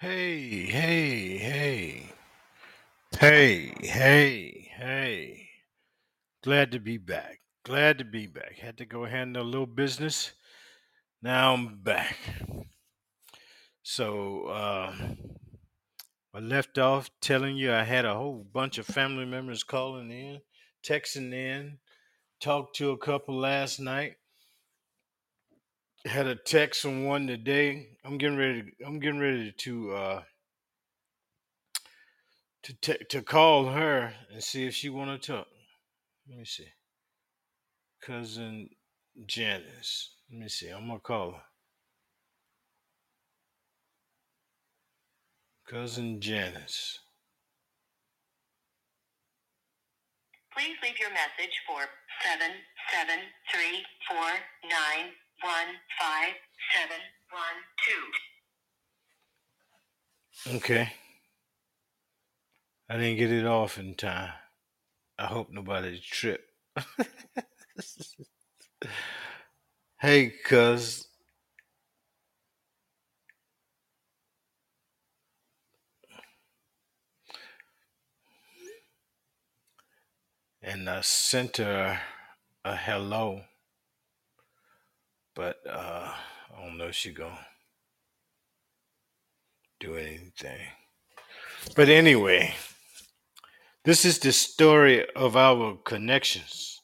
Hey, hey, hey, hey, hey, hey. Glad to be back. Glad to be back. Had to go handle a little business. Now I'm back. So, uh, I left off telling you I had a whole bunch of family members calling in, texting in, talked to a couple last night. Had a text from one today. I'm getting ready. I'm getting ready to uh, to te- to call her and see if she want to talk. Let me see. Cousin Janice. Let me see. I'm gonna call her. Cousin Janice. Please leave your message for seven seven three four nine one five seven one two. Okay. I didn't get it off in time. I hope nobody tripped. hey, cuz. And I sent her a hello, but uh, I don't know if she gonna do anything. But anyway, this is the story of our connections.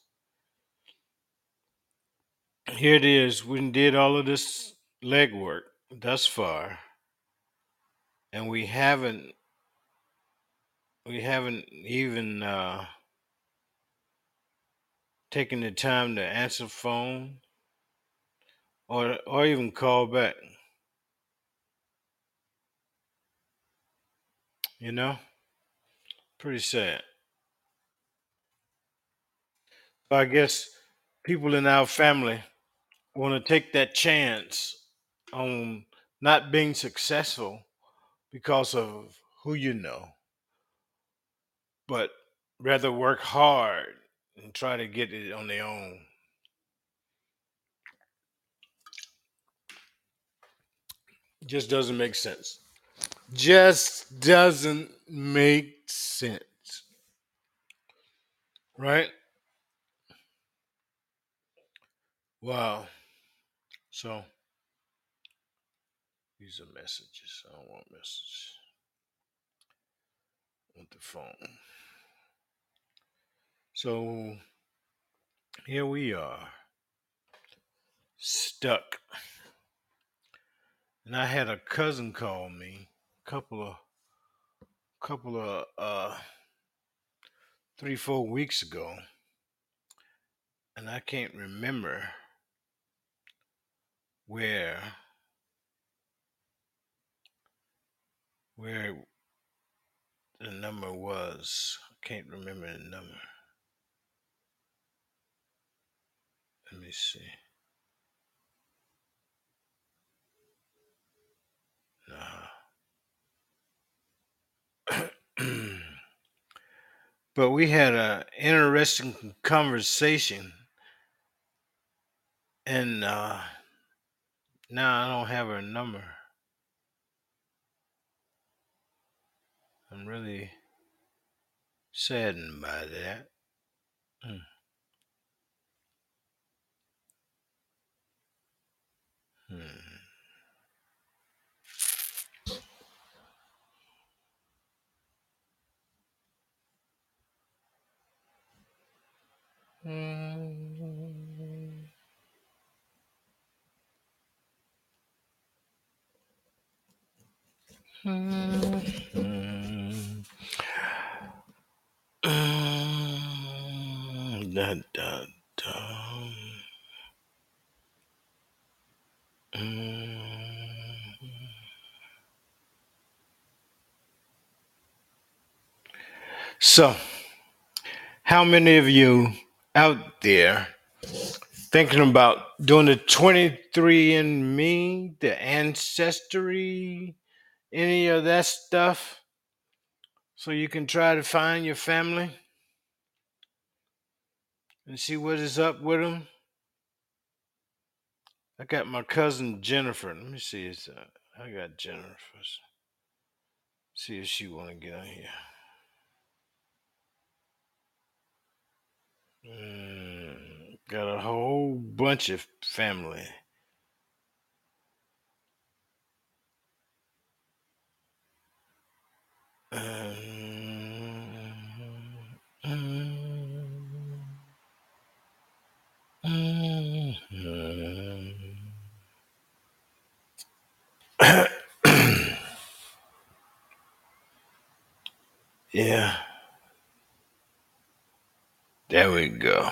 Here it is. We did all of this legwork thus far, and we haven't we haven't even uh, taken the time to answer phone or or even call back. You know, pretty sad. But I guess people in our family want to take that chance on not being successful because of who you know, but rather work hard and try to get it on their own. Just doesn't make sense. Just doesn't make sense. Right? Wow. So these are messages. I don't want messages. Want the phone. So here we are, stuck. And I had a cousin call me a couple of couple of uh three, four weeks ago, and I can't remember where where the number was. I can't remember the number. Let me see. No. But we had an interesting conversation, and uh, now I don't have her number. I'm really saddened by that. Mm. Dun, dun. Mm. So, how many of you out there thinking about doing the 23andMe, the Ancestry, any of that stuff, so you can try to find your family and see what is up with them? I got my cousin Jennifer. Let me see. It's, uh, I got Jennifer. See if she want to get on here. Mm, got a whole bunch of family. yeah. There we go.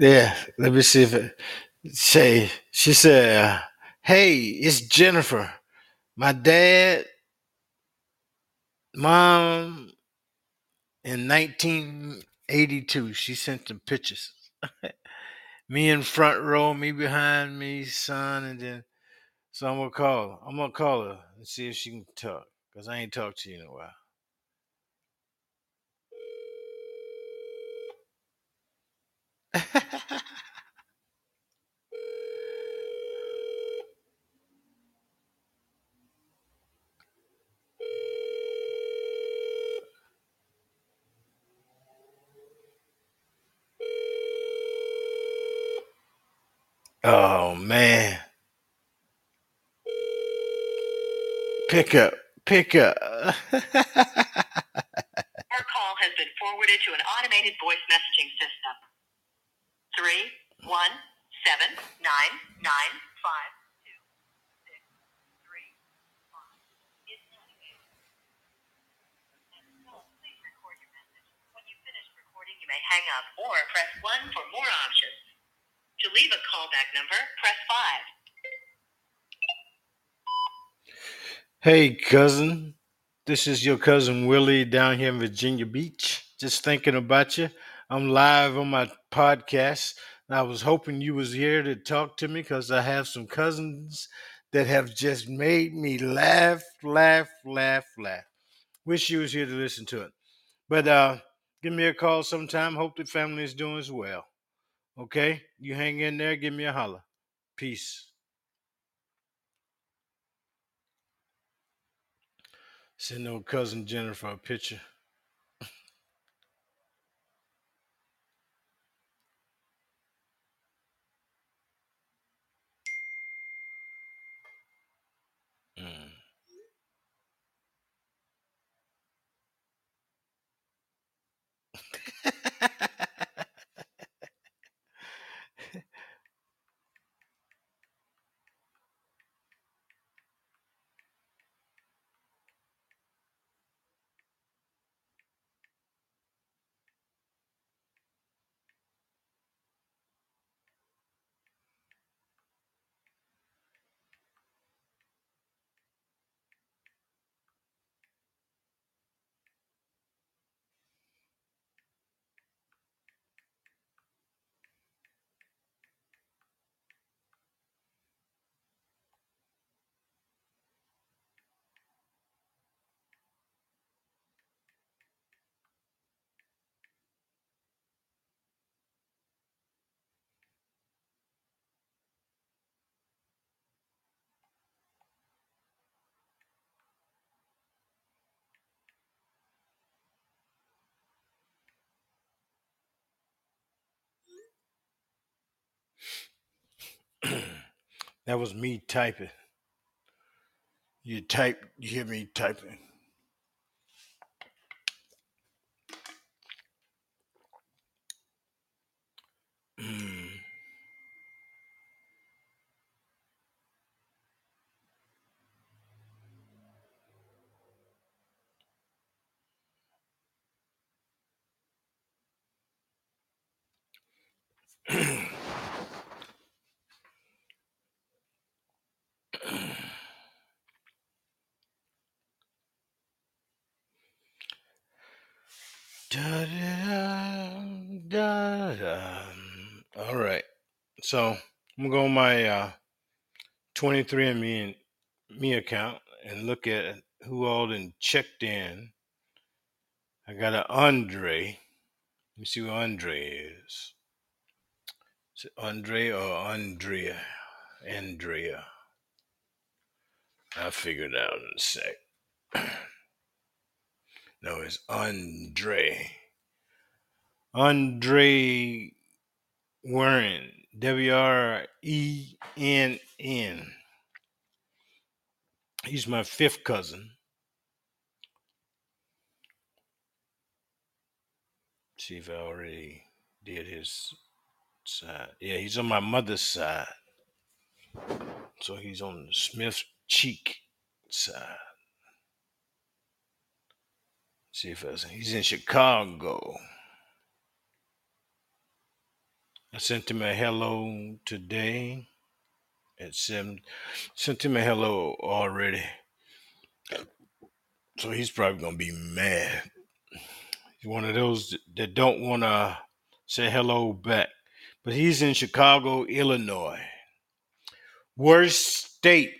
Yeah, let me see if it say she said, "Hey, it's Jennifer. My dad, mom in 1982. She sent some pictures. me in front row, me behind me, son, and then so I'm gonna call. her. I'm gonna call her and see if she can talk because I ain't talked to you in a while." oh man, pick up, pick up. Your call has been forwarded to an automated voice messaging system. Three one seven nine nine five two six three five is not available. At the tone, please record your message. When you finish recording, you may hang up or press one for more options. To leave a callback number, press five. Hey, cousin. This is your cousin Willie down here in Virginia Beach. Just thinking about you. I'm live on my podcast. And I was hoping you was here to talk to me because I have some cousins that have just made me laugh, laugh, laugh, laugh. Wish you was here to listen to it. But uh, give me a call sometime. Hope the family is doing as well. Okay? You hang in there. Give me a holler. Peace. Send old cousin Jennifer a picture. Mm. that was me typing. You type, you hear me typing. Mm. Da-da-da-da. All right. So I'm gonna go on my uh, 23andMe and me account and look at who all done checked in. I got an Andre. Let me see who Andre is. Is it Andre or Andrea? Andrea. I'll figure it out in a sec. no, it's Andre. Andre Wrenn. W R E N N. He's my fifth cousin. See if I already did his side. Yeah, he's on my mother's side. So he's on the Smith Cheek side. See if I, he's in Chicago. I sent him a hello today seven. Sent him a hello already. So he's probably gonna be mad. He's one of those that that don't wanna say hello back. But he's in Chicago, Illinois. Worst state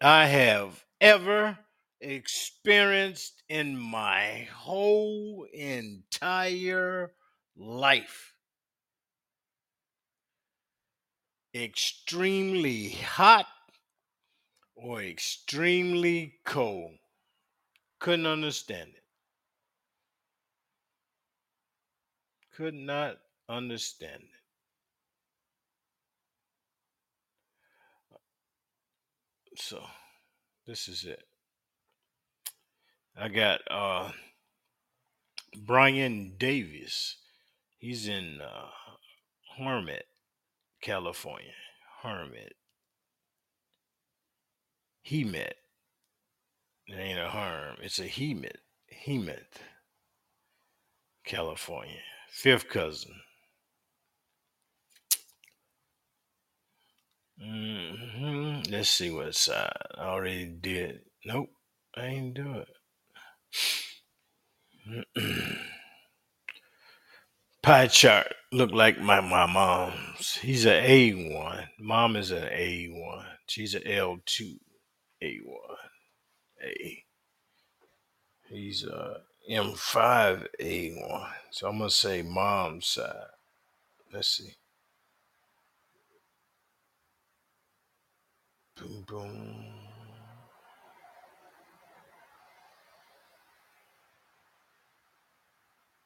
I have ever experienced in my whole entire life. Extremely hot or extremely cold. Couldn't understand it. Could not understand it. So this is it. I got uh Brian Davis. He's in uh Hermit, California. Hermit. Hemet. It ain't a harm. It's a he met. Hemet. California. Fifth cousin. hmm Let's see what side. I already did. Nope. I ain't do it. Pie chart look like my, my mom's. He's an A1. Mom is an A1. She's an L2. A1. A. He's a M5 A1. So I'm going to say mom's side. Let's see. Boom, boom.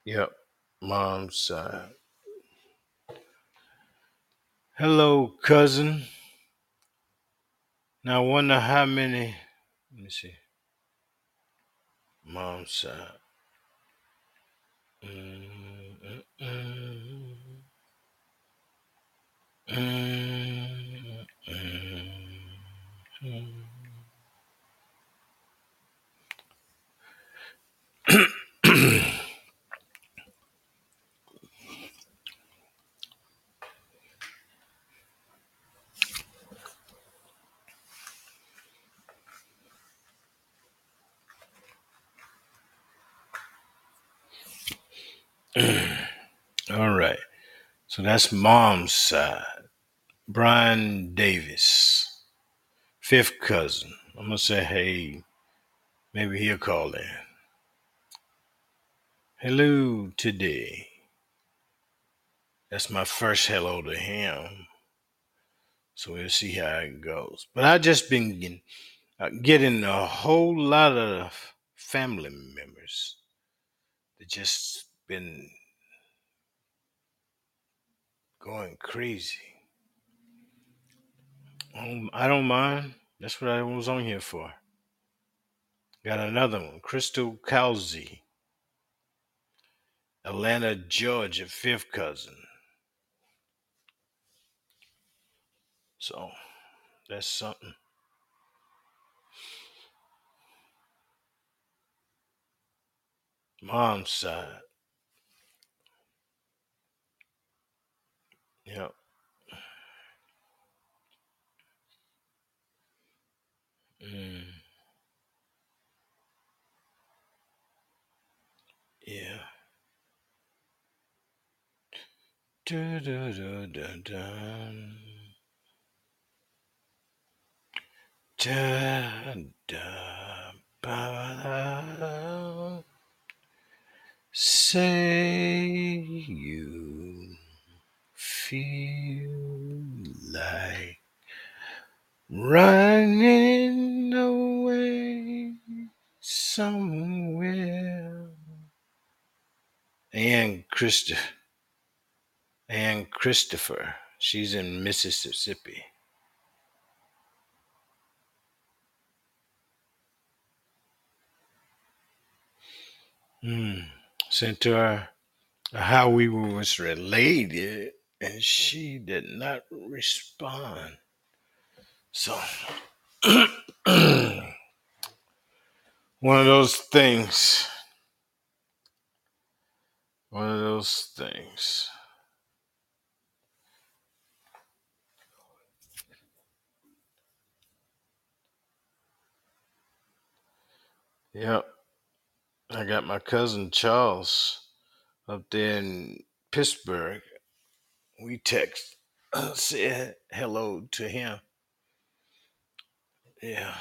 Yep. Mom's side. Hello, cousin. Now, I wonder how many. Let me see. Mom's side. Mm, mm, All right. So that's mom's side. Brian Davis, fifth cousin. I'm gonna say, hey, maybe he'll call in. Hello today. That's my first hello to him. So we'll see how it goes. But I've just been getting, uh, getting a whole lot of family members that just been going crazy. Um, I don't mind. That's what I was on here for. Got another one, Crystal Calzi, Atlanta, Georgia, fifth cousin. So that's something. Mom's side. Yep. Mm, yeah. Du, du, du, du, dun. Da, da, ba, da. Say you feel like running away. somewhere. And Christopher. And Christopher. She's in Mississippi. Hmm. Sent to her how we was related, and she did not respond. So, one of those things. One of those things. Yep. I got my cousin Charles up there in Pittsburgh. We text, said hello to him. Yeah.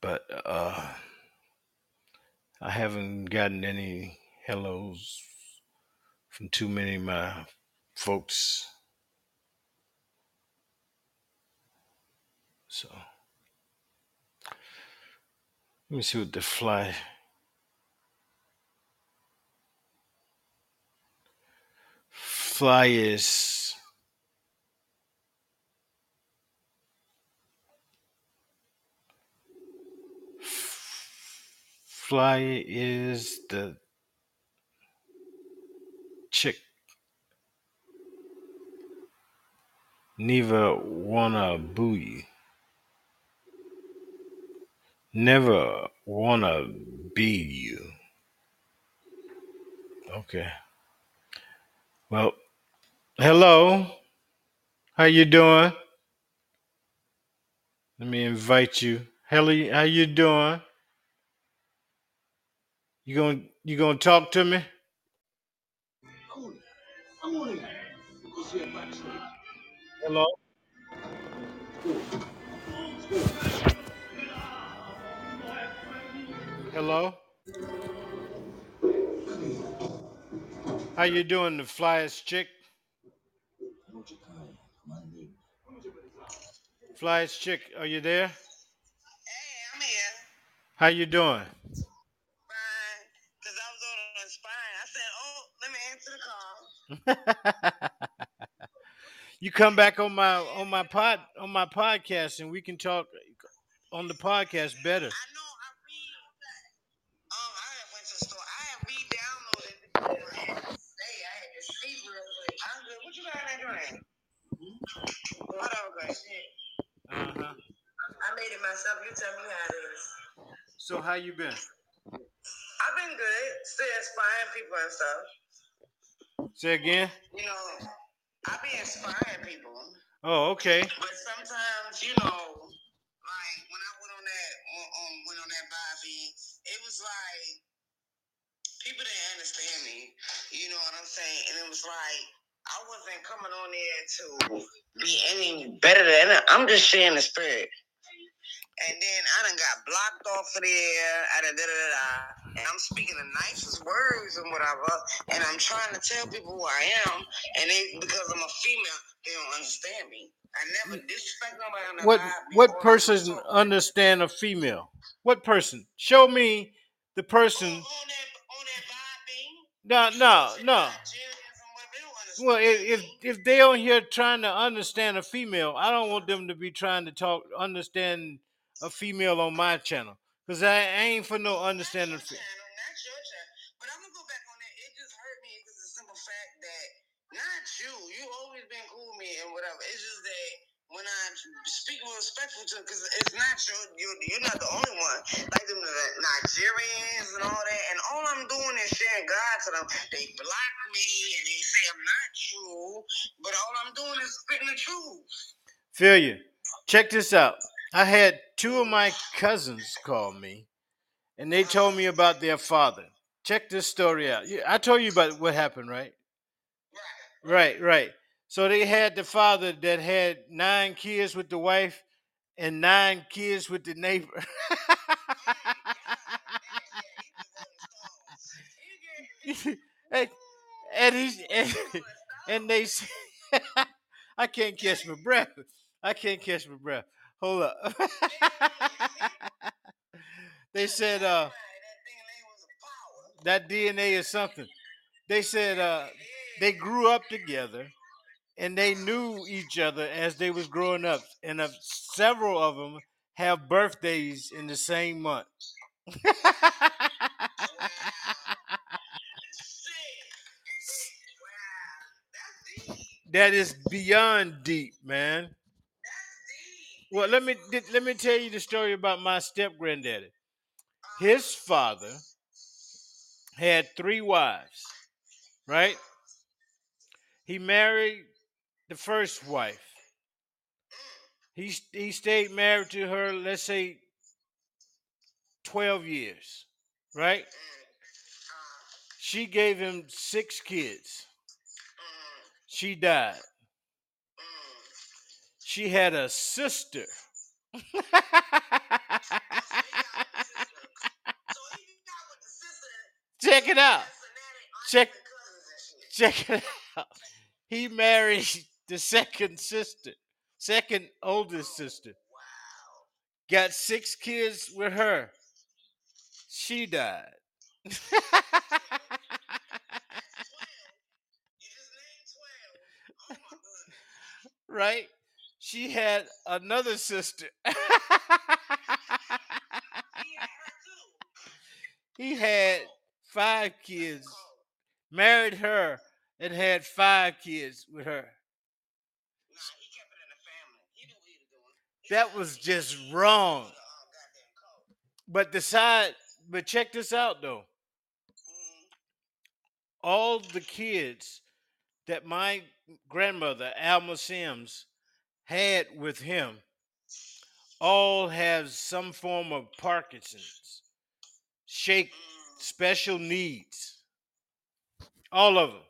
But uh I haven't gotten any hellos from too many of my folks. So let me see what the fly fly is. Fly is the chick. Never wanna boo. Never wanna be you. Okay. Well, hello. How you doing? Let me invite you. Hello, how you doing? You gonna you gonna talk to me? Hello. Hello. How you doing, the flyest chick? Flyest chick, are you there? Hey, I'm here. How you doing? Fine. Because I was on a spine. I said, oh, let me answer the call. you come back on my on my pod on my podcast and we can talk on the podcast better. I know I read. Um, I went to the store. I had re-downloaded the Hey, I had to sleep real quick. I'm good. What you got in that drink? Hold on, guys. Uh-huh. I made it myself. You tell me how it is. So how you been? I've been good. Still inspiring people and stuff. Say again? You know, I be inspiring people. Oh, okay. But sometimes, you know, like when I went on that on, on went on that Bobby, it was like people didn't understand me. You know what I'm saying? And it was like I wasn't coming on there to be any better than I'm just sharing the spirit. And then I done got blocked off of there. I done da da da da. And I'm speaking the nicest words and whatever. And I'm trying to tell people who I am. And they because I'm a female, they don't understand me. I never disrespect nobody on that What what person understand a female? What person? Show me the person. on that on that. No, no, no. Well, if if, they on here trying to understand a female, I don't want them to be trying to talk understand a female on my channel, cause I, ain't for no understanding. Not your channel, not your channel. But I'm gonna go back on that. It just hurt me because the simple fact that not you. You always been cool with me and whatever. It's when I speak with respectful to, because it's not your, you're, you're not the only one. Like them the Nigerians and all that. And all I'm doing is sharing God to them. They block me and they say I'm not true. But all I'm doing is spitting the truth. Feel you. Check this out. I had two of my cousins call me, and they told me about their father. Check this story out. I told you about what happened, right? Right. Right, right. So they had the father that had nine kids with the wife and nine kids with the neighbor. and, and he's and, and they s- I can't catch my breath. I can't catch my breath. Hold up. they said uh, that DNA is something. They said uh, they grew up together and they knew each other as they was growing up, and uh, several of them have birthdays in the same month. That is beyond deep, man. Well, let me let me tell you the story about my step granddaddy. His father had three wives, right? He married the first wife. He he stayed married to her, let's say, twelve years, right? She gave him six kids. She died. She had a sister. Check it out. Check-. Check it out. He married the second sister, second oldest oh, sister. Got six kids with her. She died. You just named 12. Oh right? She had another sister. He had her too. he had oh, five kids, married her, and had five kids with her. Nah, he kept it in the family. He knew what he was doing. That was just wrong. But decide, but check this out though. All the kids that my grandmother, Alma Sims, had with him all have some form of Parkinson's, shake, special needs. All of them.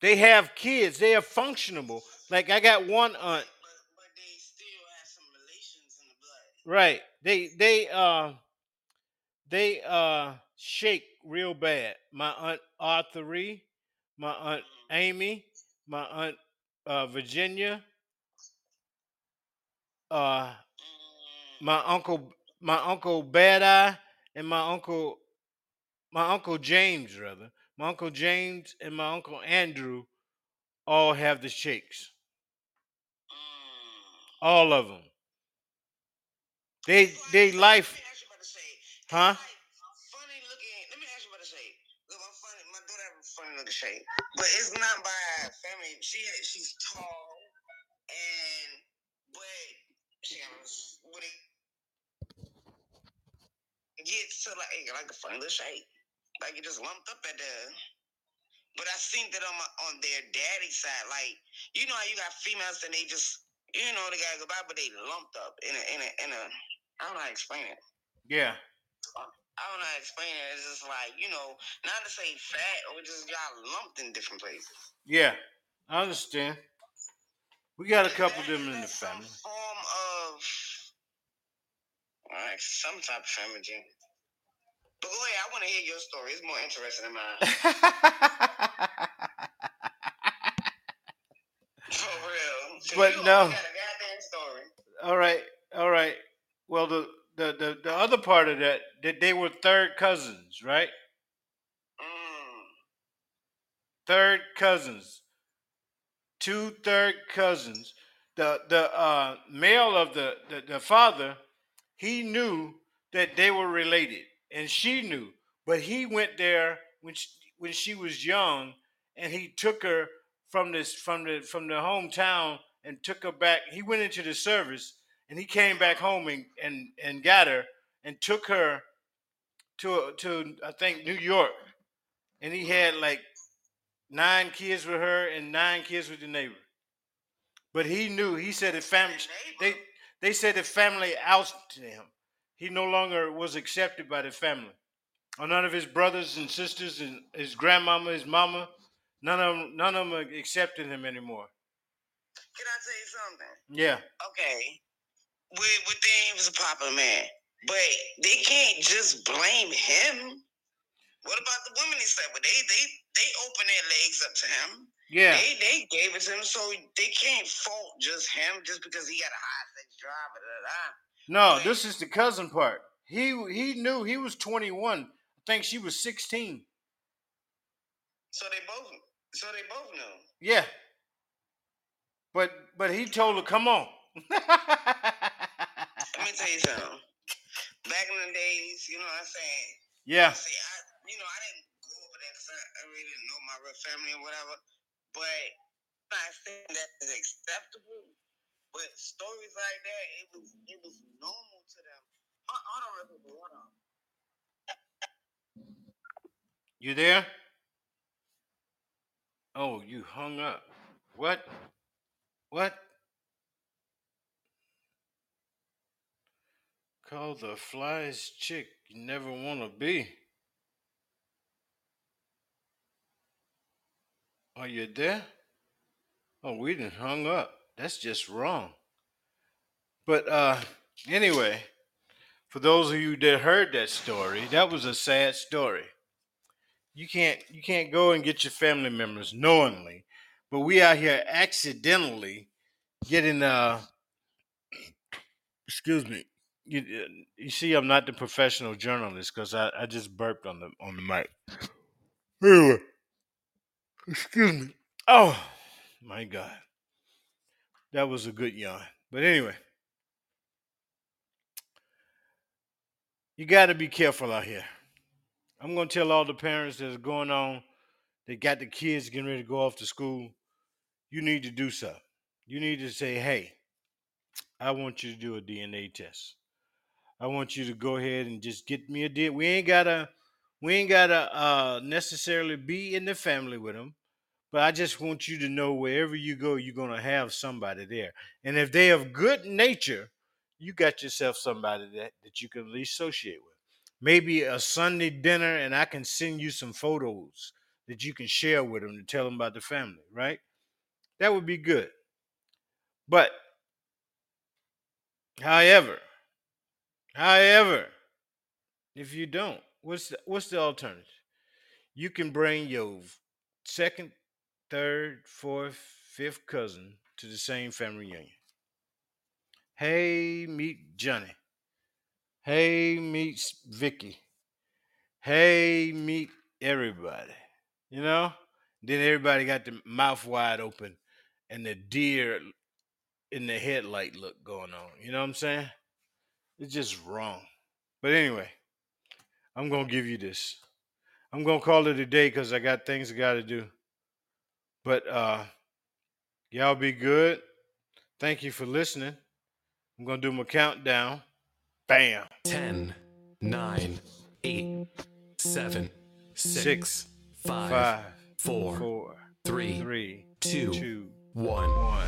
They have kids. They are functional. Like I got one aunt. But but they still have some relations in the blood. Right. They they uh they uh shake real bad. My aunt Arthur, my aunt Amy, my aunt uh Virginia, uh Mm. my uncle my uncle Bad Eye and my uncle my uncle James rather. My uncle James and my uncle Andrew all have the shakes. Mm. All of them. They they life, huh? funny looking. Shape. But it's not by family. She she's tall and but she got a s- what it gets to like like a funny little shape, like it just lumped up at the. But I seen that on my, on their daddy side, like you know how you got females and they just you know they gotta go by, but they lumped up in a in a in a. I don't know how to explain it. Yeah. I don't know how to explain it. It's just like, you know, not to say fat or just got lumped in different places. Yeah. I understand. We got a couple of them in the family. Form of right, some type of family. But go ahead, I want to hear your story. It's more interesting than mine. For real. But no. got a goddamn story. all right, all right. Well, the, the the the other part of that, that they were third cousins, right? Mm. Third cousins, two third cousins. The the uh, male of the, the the father, he knew that they were related, and she knew, but he went there when she, when she was young, and he took her from this from the from the hometown and took her back. He went into the service and he came back home and and, and got her and took her to to I think New York, and he had like nine kids with her and nine kids with the neighbor. But he knew. He said the family. They they said the family ousted him. He no longer was accepted by the family. Or none of his brothers and sisters and his grandmama, his mama, none of them, none of them accepted him anymore. Can I tell you something? Yeah, okay, with with them, he was a popular man, but they can't just blame him. What about the women he slept with? They they they opened their legs up to him. yeah, They they gave it to him, so they can't fault just him just because he got a high sex drive. Da, da, da. no. This is the cousin part. He he knew he was 21. I think she was 16. So they both. So they both know. Yeah. But but he told her, "Come on." Let me tell you something. Back in the days, you know what I'm saying. yeah. See, I, you know, I didn't go over there because I, I really didn't know my real family or whatever. But I'm not saying that is acceptable. But stories like that, it was it was normal to them. Hold, on, hold on. You there? Oh, you hung up. What? What? Call the flyest chick you never want to be. Are you there? Oh, we didn't hung up. That's just wrong. But uh anyway, for those of you that heard that story, that was a sad story. You can't you can't go and get your family members knowingly, but we out here accidentally getting uh excuse me. You, uh, you see, I'm not the professional journalist because I, I just burped on the on the mic. Anyway, excuse me. Oh my God, that was a good yawn. But anyway, you got to be careful out here. I'm going to tell all the parents that's going on, they got the kids getting ready to go off to school. You need to do something. You need to say, hey, I want you to do a DNA test. I want you to go ahead and just get me a deal. We ain't gotta, we ain't gotta uh, necessarily be in the family with them, but I just want you to know wherever you go, you're gonna have somebody there. And if they have good nature, you got yourself somebody that that you can at least associate with. Maybe a Sunday dinner, and I can send you some photos that you can share with them to tell them about the family. Right? That would be good. But, however, However, if you don't, what's the, what's the alternative? You can bring your second, third, fourth, fifth cousin to the same family reunion. Hey, meet Johnny. Hey, meet Vicky. Hey, meet everybody. You know? Then everybody got the mouth wide open and the deer in the headlight look going on. You know what I'm saying? It's just wrong. But anyway, I'm gonna give you this. I'm gonna call it a day because I got things I gotta do. But uh y'all be good. Thank you for listening. I'm gonna do my countdown. Bam. 10, 9, 8, 7, 6, Six, 5, Five, 4, four, 3, three, two, two, 1. one.